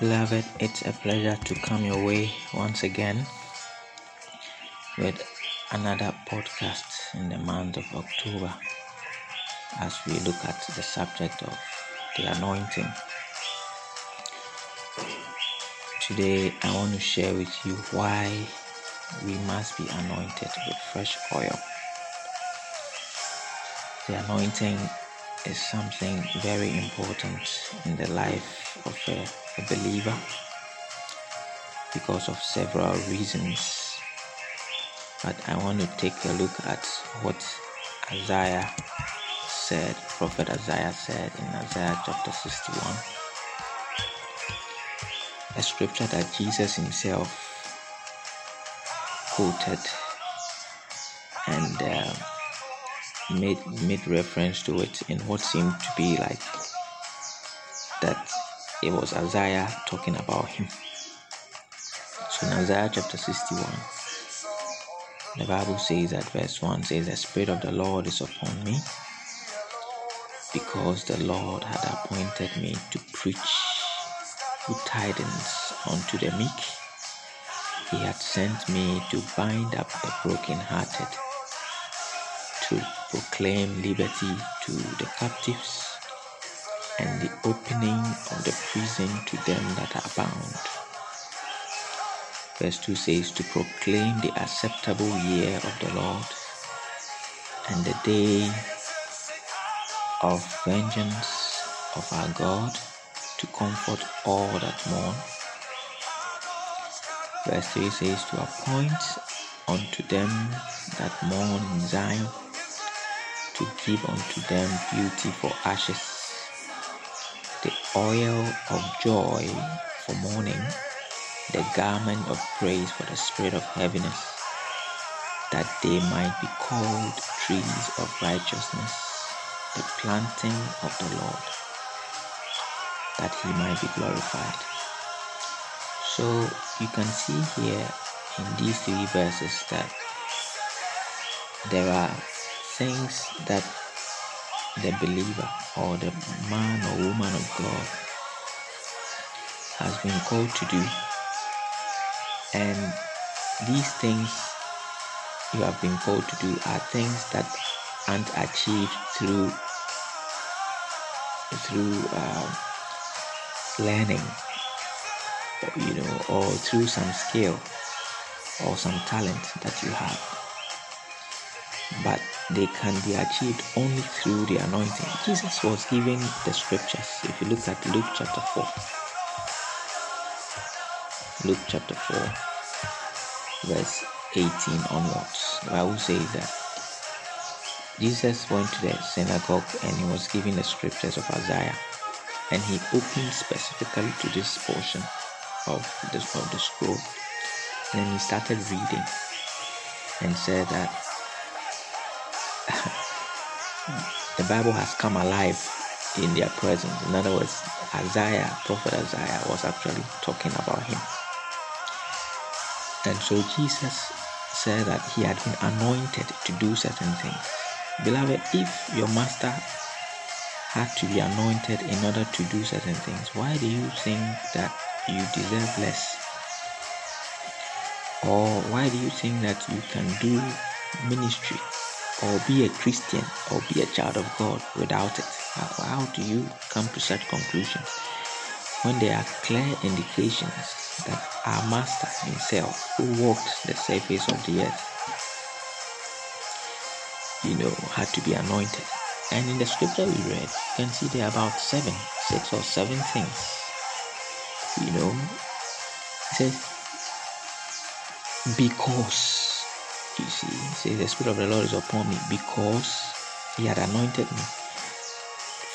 Beloved, it's a pleasure to come your way once again with another podcast in the month of October as we look at the subject of the anointing. Today, I want to share with you why we must be anointed with fresh oil. The anointing is something very important in the life of a, a believer because of several reasons. But I want to take a look at what Isaiah said, Prophet Isaiah said in Isaiah chapter 61, a scripture that Jesus himself quoted and uh, made made reference to it in what seemed to be like that it was Isaiah talking about him. So in Isaiah chapter 61, the Bible says that verse 1 says, The Spirit of the Lord is upon me, because the Lord had appointed me to preach good tidings unto the meek. He had sent me to bind up the brokenhearted to proclaim liberty to the captives and the opening of the prison to them that are bound. Verse 2 says, To proclaim the acceptable year of the Lord and the day of vengeance of our God to comfort all that mourn. Verse 3 says, To appoint unto them that mourn in Zion to give unto them beauty for ashes, oil of joy for mourning, the garment of praise for the spirit of heaviness, that they might be called trees of righteousness, the planting of the Lord, that he might be glorified. So you can see here in these three verses that there are things that the believer or the man or woman of God has been called to do. And these things you have been called to do are things that aren't achieved through through uh, learning, you know, or through some skill or some talent that you have but they can be achieved only through the anointing. Jesus was given the scriptures. If you look at Luke chapter 4, Luke chapter 4, verse 18 onwards, the Bible says that Jesus went to the synagogue and he was given the scriptures of Isaiah, and he opened specifically to this portion of the, of the scroll. And then he started reading and said that Bible has come alive in their presence. In other words, Isaiah, Prophet Isaiah, was actually talking about him. And so Jesus said that he had been anointed to do certain things. Beloved, if your master had to be anointed in order to do certain things, why do you think that you deserve less? Or why do you think that you can do ministry or be a Christian or be a child of God without it? How, how do you come to such conclusions when there are clear indications that our Master Himself, who walked the surface of the earth, you know, had to be anointed? And in the scripture we read, you can see there are about seven, six or seven things. You know, it says, because you see, say the Spirit of the Lord is upon me because He had anointed me.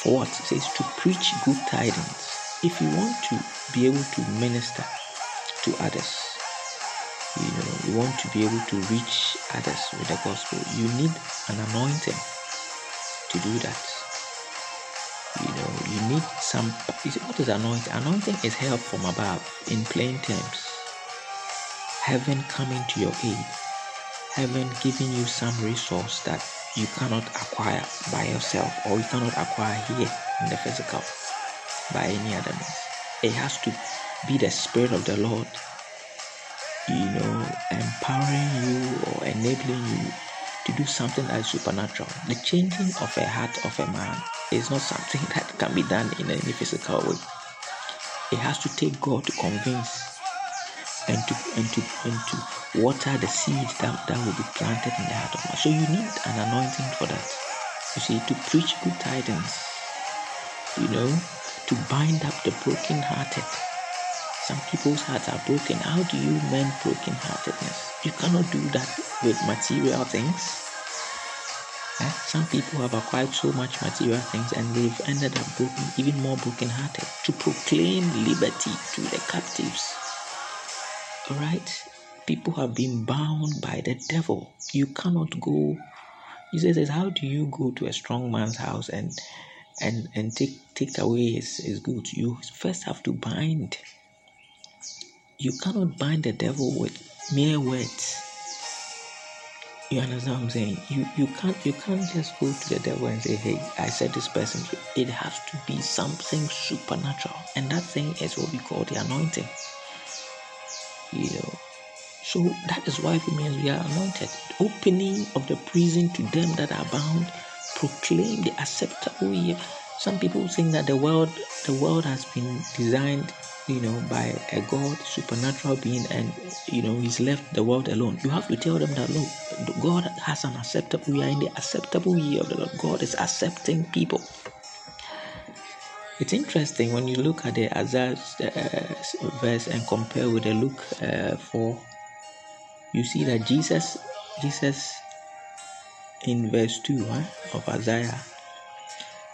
For what? It says to preach good tidings. If you want to be able to minister to others, you know, you want to be able to reach others with the gospel, you need an anointing to do that. You know, you need some. What is anointing? Anointing is help from above, in plain terms. Heaven coming to your aid heaven giving you some resource that you cannot acquire by yourself or you cannot acquire here in the physical by any other means. It has to be the Spirit of the Lord, you know, empowering you or enabling you to do something that is supernatural. The changing of a heart of a man is not something that can be done in any physical way. It has to take God to convince and to and to and to water the seed that, that will be planted in the heart of man. So you need an anointing for that. You see, to preach good tidings, you know, to bind up the brokenhearted. Some people's hearts are broken. How do you mend brokenheartedness? You cannot do that with material things. Eh? Some people have acquired so much material things and they've ended up broken, even more brokenhearted. To proclaim liberty to the captives. Alright? People have been bound by the devil. You cannot go Jesus says, How do you go to a strong man's house and and and take take away his, his goods? You first have to bind. You cannot bind the devil with mere words. You understand what I'm saying? You you can't you can't just go to the devil and say, Hey, I said this person. It has to be something supernatural. And that thing is what we call the anointing. You know, so that is why we are anointed. Opening of the prison to them that are bound, proclaim the acceptable year. Some people think that the world, the world has been designed, you know, by a God, supernatural being, and you know, He's left the world alone. You have to tell them that look, God has an acceptable. We are in the acceptable year of the Lord. God is accepting people. It's interesting when you look at the Isaiah uh, verse and compare with the Luke uh, 4 you see that Jesus, Jesus in verse 2 huh, of Isaiah,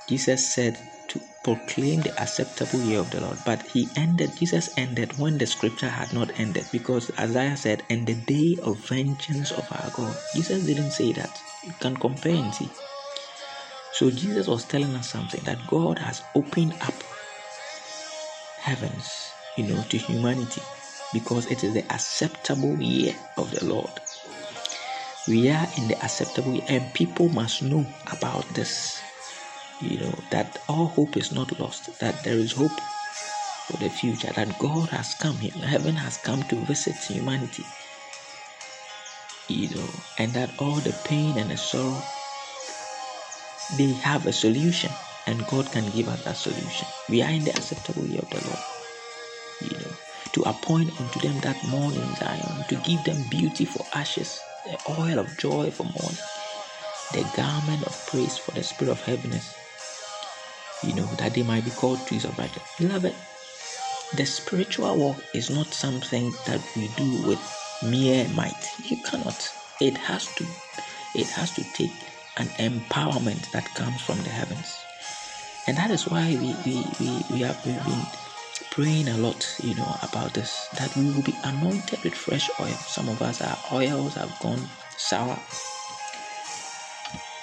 Jesus said to proclaim the acceptable year of the Lord. But he ended, Jesus ended when the scripture had not ended because Isaiah said, and the day of vengeance of our God. Jesus didn't say that. You can compare and see. So Jesus was telling us something that God has opened up heavens, you know, to humanity because it is the acceptable year of the Lord. We are in the acceptable year, and people must know about this. You know, that all hope is not lost, that there is hope for the future, that God has come, here, heaven has come to visit humanity. You know, and that all the pain and the sorrow they have a solution, and God can give us that solution. We are in the acceptable year of the Lord. You know to appoint unto them that morning Zion, to give them beauty for ashes, the oil of joy for mourning, the garment of praise for the spirit of heaviness, you know, that they might be called trees of righteousness. Beloved, the spiritual walk is not something that we do with mere might. You cannot. It has to it has to take an empowerment that comes from the heavens. And that is why we we, we, we have been praying a lot, you know, about this that we will be anointed with fresh oil. Some of us, our oils have gone sour,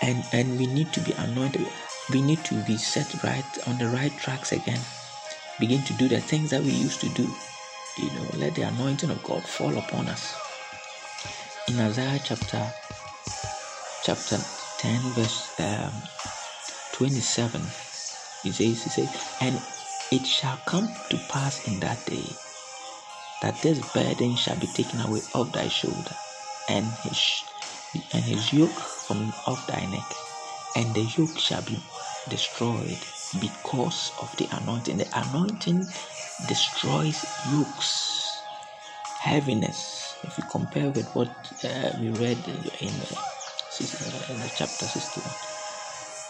and and we need to be anointed. We need to be set right on the right tracks again. Begin to do the things that we used to do. You know, let the anointing of God fall upon us. In Isaiah chapter chapter 10, verse um, 27, he says, he says, and it shall come to pass in that day that this burden shall be taken away off thy shoulder, and his and his yoke from off thy neck, and the yoke shall be destroyed because of the anointing. The anointing destroys yokes, heaviness. If you compare with what uh, we read in, in, in the chapter 61.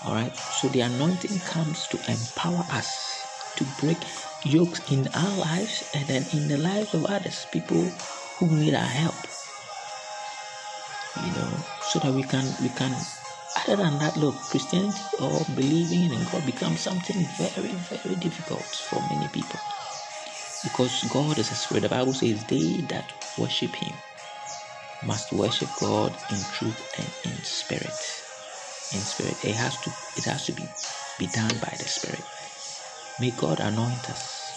All right, so the anointing comes to empower us to break yokes in our lives and then in the lives of others, people who need our help. You know, so that we can we can other than that, look, Christianity or believing in God becomes something very, very difficult for many people. Because God is a spirit. The Bible says they that worship him must worship God in truth and in spirit. In spirit. It has to it has to be, be done by the spirit. May God anoint us.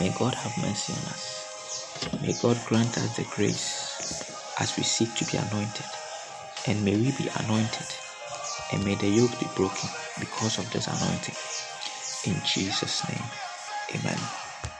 May God have mercy on us. May God grant us the grace as we seek to be anointed. And may we be anointed. And may the yoke be broken because of this anointing. In Jesus' name, amen.